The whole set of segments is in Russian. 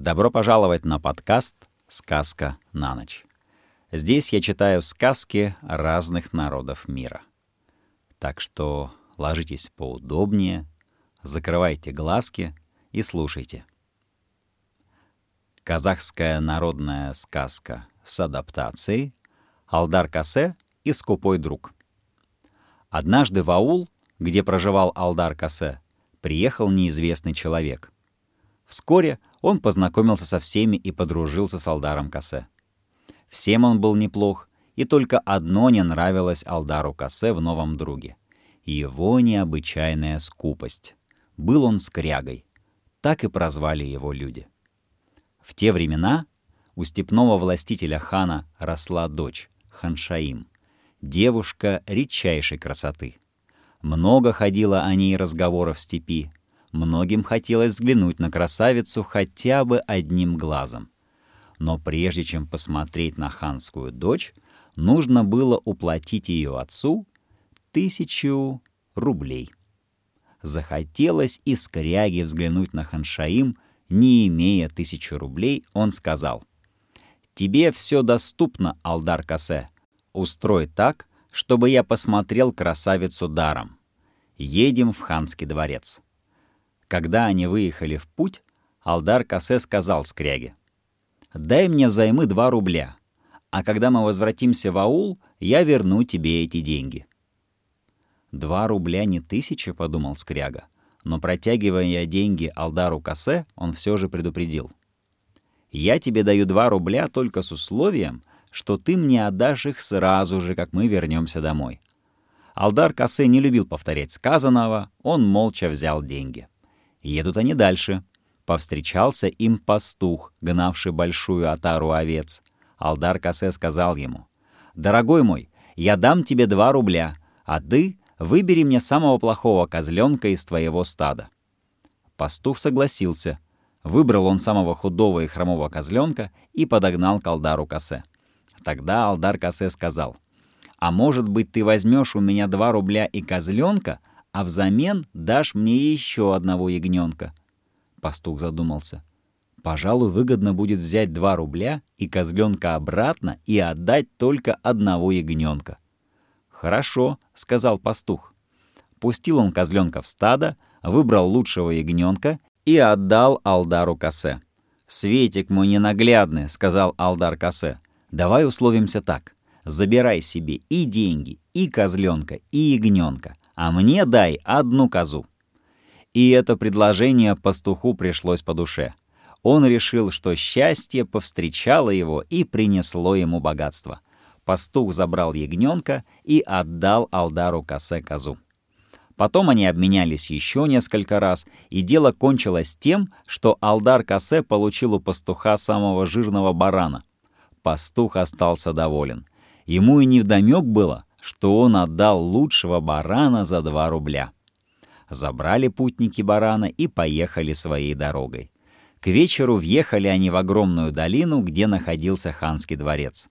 Добро пожаловать на подкаст «Сказка на ночь». Здесь я читаю сказки разных народов мира. Так что ложитесь поудобнее, закрывайте глазки и слушайте. Казахская народная сказка с адаптацией «Алдар Касе и скупой друг». Однажды в аул, где проживал Алдар Касе, приехал неизвестный человек. Вскоре он познакомился со всеми и подружился с Алдаром Касе. Всем он был неплох, и только одно не нравилось Алдару Касе в новом друге — его необычайная скупость. Был он скрягой. Так и прозвали его люди. В те времена у степного властителя хана росла дочь, Ханшаим, девушка редчайшей красоты. Много ходило о ней разговоров в степи, многим хотелось взглянуть на красавицу хотя бы одним глазом. Но прежде чем посмотреть на ханскую дочь, нужно было уплатить ее отцу тысячу рублей. Захотелось и скряги взглянуть на Ханшаим, не имея тысячи рублей, он сказал, «Тебе все доступно, Алдар Касе. Устрой так, чтобы я посмотрел красавицу даром. Едем в ханский дворец». Когда они выехали в путь, Алдар Касе сказал скряге, «Дай мне взаймы два рубля, а когда мы возвратимся в аул, я верну тебе эти деньги». «Два рубля не тысяча», — подумал скряга, но протягивая деньги Алдару Касе, он все же предупредил. «Я тебе даю два рубля только с условием, что ты мне отдашь их сразу же, как мы вернемся домой». Алдар Касе не любил повторять сказанного, он молча взял деньги. Едут они дальше. Повстречался им пастух, гнавший большую отару овец. Алдар Касе сказал ему, «Дорогой мой, я дам тебе два рубля, а ты выбери мне самого плохого козленка из твоего стада». Пастух согласился. Выбрал он самого худого и хромого козленка и подогнал к Алдару Касе. Тогда Алдар Касе сказал, «А может быть, ты возьмешь у меня два рубля и козленка, а взамен дашь мне еще одного ягненка. Пастух задумался. Пожалуй, выгодно будет взять два рубля и козленка обратно и отдать только одного ягненка. «Хорошо», — сказал пастух. Пустил он козленка в стадо, выбрал лучшего ягненка и отдал Алдару Касе. «Светик мой ненаглядный», — сказал Алдар Касе. «Давай условимся так. Забирай себе и деньги, и козленка, и ягненка, а мне дай одну козу». И это предложение пастуху пришлось по душе. Он решил, что счастье повстречало его и принесло ему богатство. Пастух забрал ягненка и отдал Алдару косе козу. Потом они обменялись еще несколько раз, и дело кончилось тем, что Алдар Касе получил у пастуха самого жирного барана. Пастух остался доволен. Ему и невдомек было, что он отдал лучшего барана за два рубля. Забрали путники барана и поехали своей дорогой. К вечеру въехали они в огромную долину, где находился ханский дворец.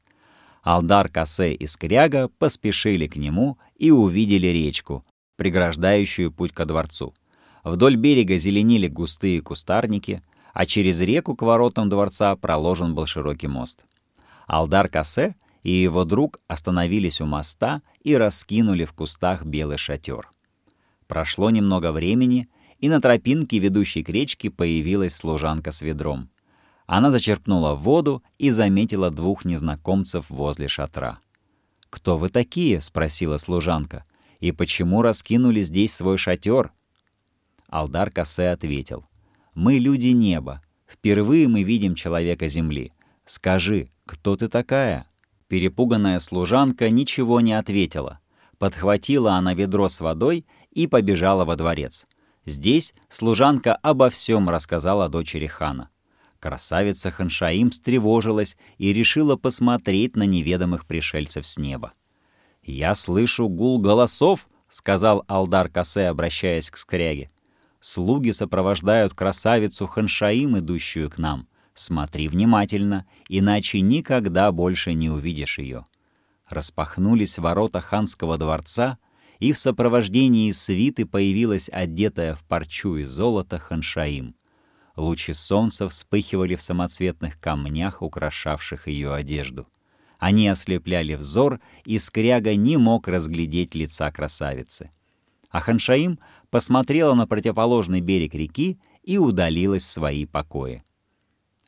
Алдар Касе и Скряга поспешили к нему и увидели речку, преграждающую путь ко дворцу. Вдоль берега зеленели густые кустарники, а через реку к воротам дворца проложен был широкий мост. Алдар Касе — и его друг остановились у моста и раскинули в кустах белый шатер. Прошло немного времени, и на тропинке, ведущей к речке, появилась служанка с ведром. Она зачерпнула воду и заметила двух незнакомцев возле шатра. «Кто вы такие?» — спросила служанка. «И почему раскинули здесь свой шатер?» Алдар Кассе ответил. «Мы люди неба. Впервые мы видим человека земли. Скажи, кто ты такая?» Перепуганная служанка ничего не ответила. Подхватила она ведро с водой и побежала во дворец. Здесь служанка обо всем рассказала дочери хана. Красавица Ханшаим встревожилась и решила посмотреть на неведомых пришельцев с неба. «Я слышу гул голосов», — сказал Алдар Касе, обращаясь к скряге. «Слуги сопровождают красавицу Ханшаим, идущую к нам. Смотри внимательно, иначе никогда больше не увидишь ее. Распахнулись ворота ханского дворца, и в сопровождении свиты появилась одетая в парчу и золото Ханшаим. Лучи солнца вспыхивали в самоцветных камнях, украшавших ее одежду. Они ослепляли взор, и Скряга не мог разглядеть лица красавицы. А Ханшаим посмотрела на противоположный берег реки и удалилась в свои покои.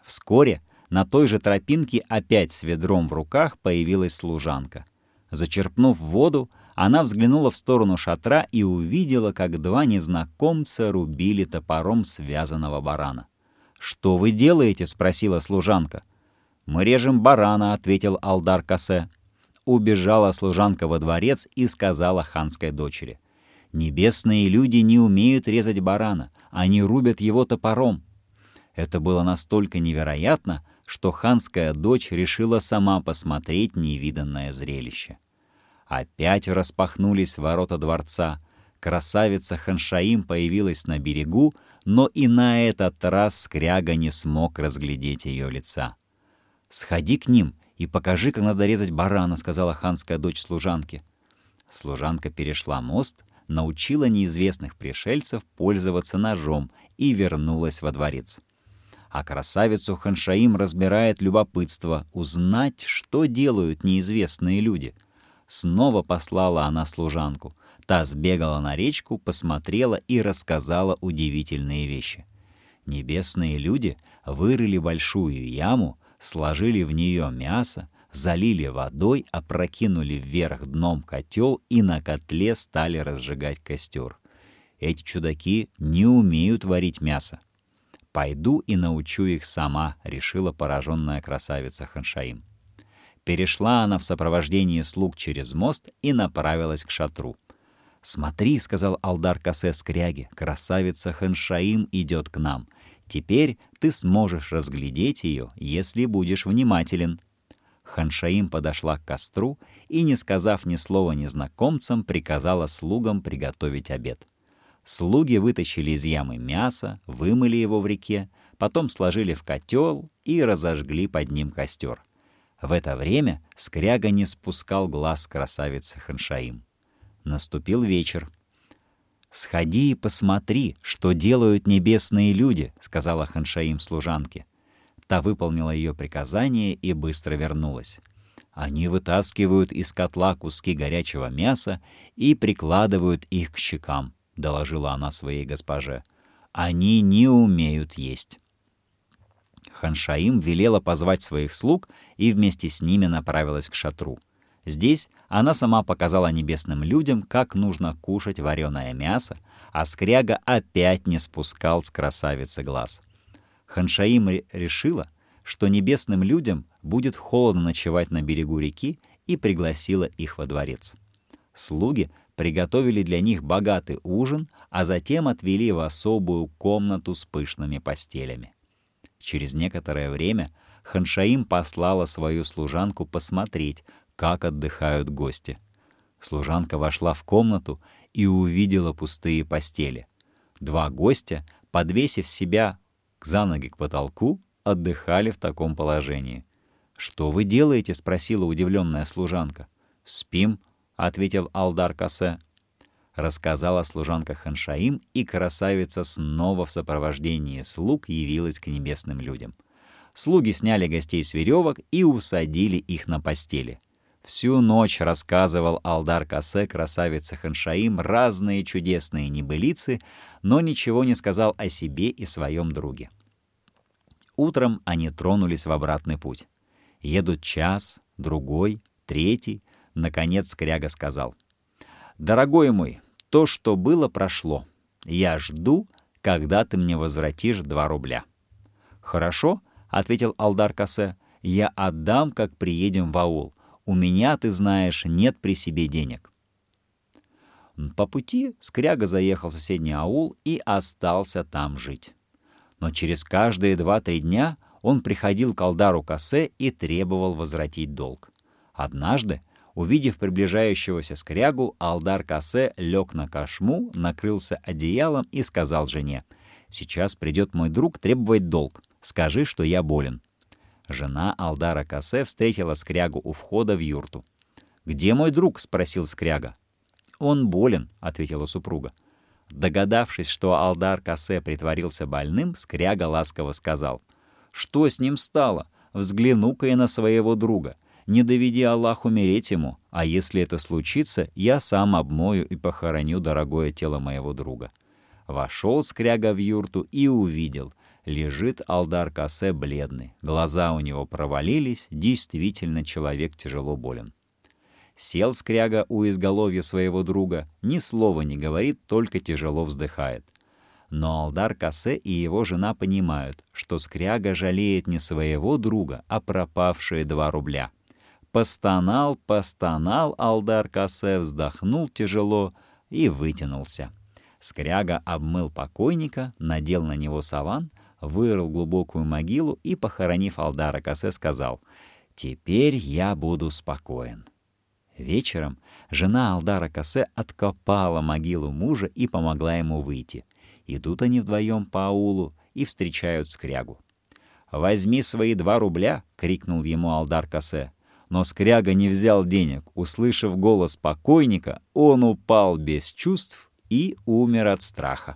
Вскоре на той же тропинке опять с ведром в руках появилась служанка. Зачерпнув воду, она взглянула в сторону шатра и увидела, как два незнакомца рубили топором связанного барана. «Что вы делаете?» — спросила служанка. «Мы режем барана», — ответил Алдар Касе. Убежала служанка во дворец и сказала ханской дочери. «Небесные люди не умеют резать барана, они рубят его топором». Это было настолько невероятно, что ханская дочь решила сама посмотреть невиданное зрелище. Опять распахнулись ворота дворца. Красавица Ханшаим появилась на берегу, но и на этот раз Скряга не смог разглядеть ее лица. «Сходи к ним и покажи, как надо резать барана», — сказала ханская дочь служанки. Служанка перешла мост, научила неизвестных пришельцев пользоваться ножом и вернулась во дворец. А красавицу Ханшаим разбирает любопытство узнать, что делают неизвестные люди — Снова послала она служанку. Та сбегала на речку, посмотрела и рассказала удивительные вещи. Небесные люди вырыли большую яму, сложили в нее мясо, залили водой, опрокинули вверх дном котел и на котле стали разжигать костер. Эти чудаки не умеют варить мясо. «Пойду и научу их сама», — решила пораженная красавица Ханшаим. Перешла она в сопровождении слуг через мост и направилась к шатру. «Смотри», — сказал Алдар Касе скряге, — «красавица Ханшаим идет к нам. Теперь ты сможешь разглядеть ее, если будешь внимателен». Ханшаим подошла к костру и, не сказав ни слова незнакомцам, приказала слугам приготовить обед. Слуги вытащили из ямы мясо, вымыли его в реке, потом сложили в котел и разожгли под ним костер. В это время Скряга не спускал глаз красавицы Ханшаим. Наступил вечер. «Сходи и посмотри, что делают небесные люди», — сказала Ханшаим служанке. Та выполнила ее приказание и быстро вернулась. Они вытаскивают из котла куски горячего мяса и прикладывают их к щекам, — доложила она своей госпоже. Они не умеют есть. Ханшаим велела позвать своих слуг и вместе с ними направилась к шатру. Здесь она сама показала небесным людям, как нужно кушать вареное мясо, а Скряга опять не спускал с красавицы глаз. Ханшаим решила, что небесным людям будет холодно ночевать на берегу реки, и пригласила их во дворец. Слуги приготовили для них богатый ужин, а затем отвели в особую комнату с пышными постелями. Через некоторое время Ханшаим послала свою служанку посмотреть, как отдыхают гости. Служанка вошла в комнату и увидела пустые постели. Два гостя, подвесив себя за ноги к потолку, отдыхали в таком положении. «Что вы делаете?» — спросила удивленная служанка. «Спим», — ответил Алдар Касе рассказала служанка Ханшаим, и красавица снова в сопровождении слуг явилась к небесным людям. Слуги сняли гостей с веревок и усадили их на постели. Всю ночь рассказывал Алдар Касе красавице Ханшаим разные чудесные небылицы, но ничего не сказал о себе и своем друге. Утром они тронулись в обратный путь. Едут час, другой, третий. Наконец Скряга сказал. «Дорогой мой, то, что было, прошло. Я жду, когда ты мне возвратишь два рубля». «Хорошо», — ответил Алдар Касе, — «я отдам, как приедем в аул. У меня, ты знаешь, нет при себе денег». По пути Скряга заехал в соседний аул и остался там жить. Но через каждые два-три дня он приходил к Алдару Касе и требовал возвратить долг. Однажды Увидев приближающегося скрягу, Алдар Касе лег на кошму, накрылся одеялом и сказал жене, «Сейчас придет мой друг требовать долг. Скажи, что я болен». Жена Алдара Касе встретила скрягу у входа в юрту. «Где мой друг?» — спросил скряга. «Он болен», — ответила супруга. Догадавшись, что Алдар Кассе притворился больным, Скряга ласково сказал, «Что с ним стало? Взгляну-ка я на своего друга. Не доведи Аллах умереть ему, а если это случится, я сам обмою и похороню дорогое тело моего друга». Вошел Скряга в юрту и увидел. Лежит Алдар Кассе бледный, глаза у него провалились, действительно человек тяжело болен. Сел скряга у изголовья своего друга, ни слова не говорит, только тяжело вздыхает. Но Алдар Кассе и его жена понимают, что скряга жалеет не своего друга, а пропавшие два рубля. Постонал, постонал Алдар Кассе, вздохнул тяжело и вытянулся. Скряга обмыл покойника, надел на него саван, вырыл глубокую могилу и, похоронив Алдара Кассе, сказал «Теперь я буду спокоен». Вечером жена Алдара Кассе откопала могилу мужа и помогла ему выйти. Идут они вдвоем по аулу и встречают скрягу. «Возьми свои два рубля!» — крикнул ему Алдар Кассе. Но скряга не взял денег. Услышав голос покойника, он упал без чувств и умер от страха.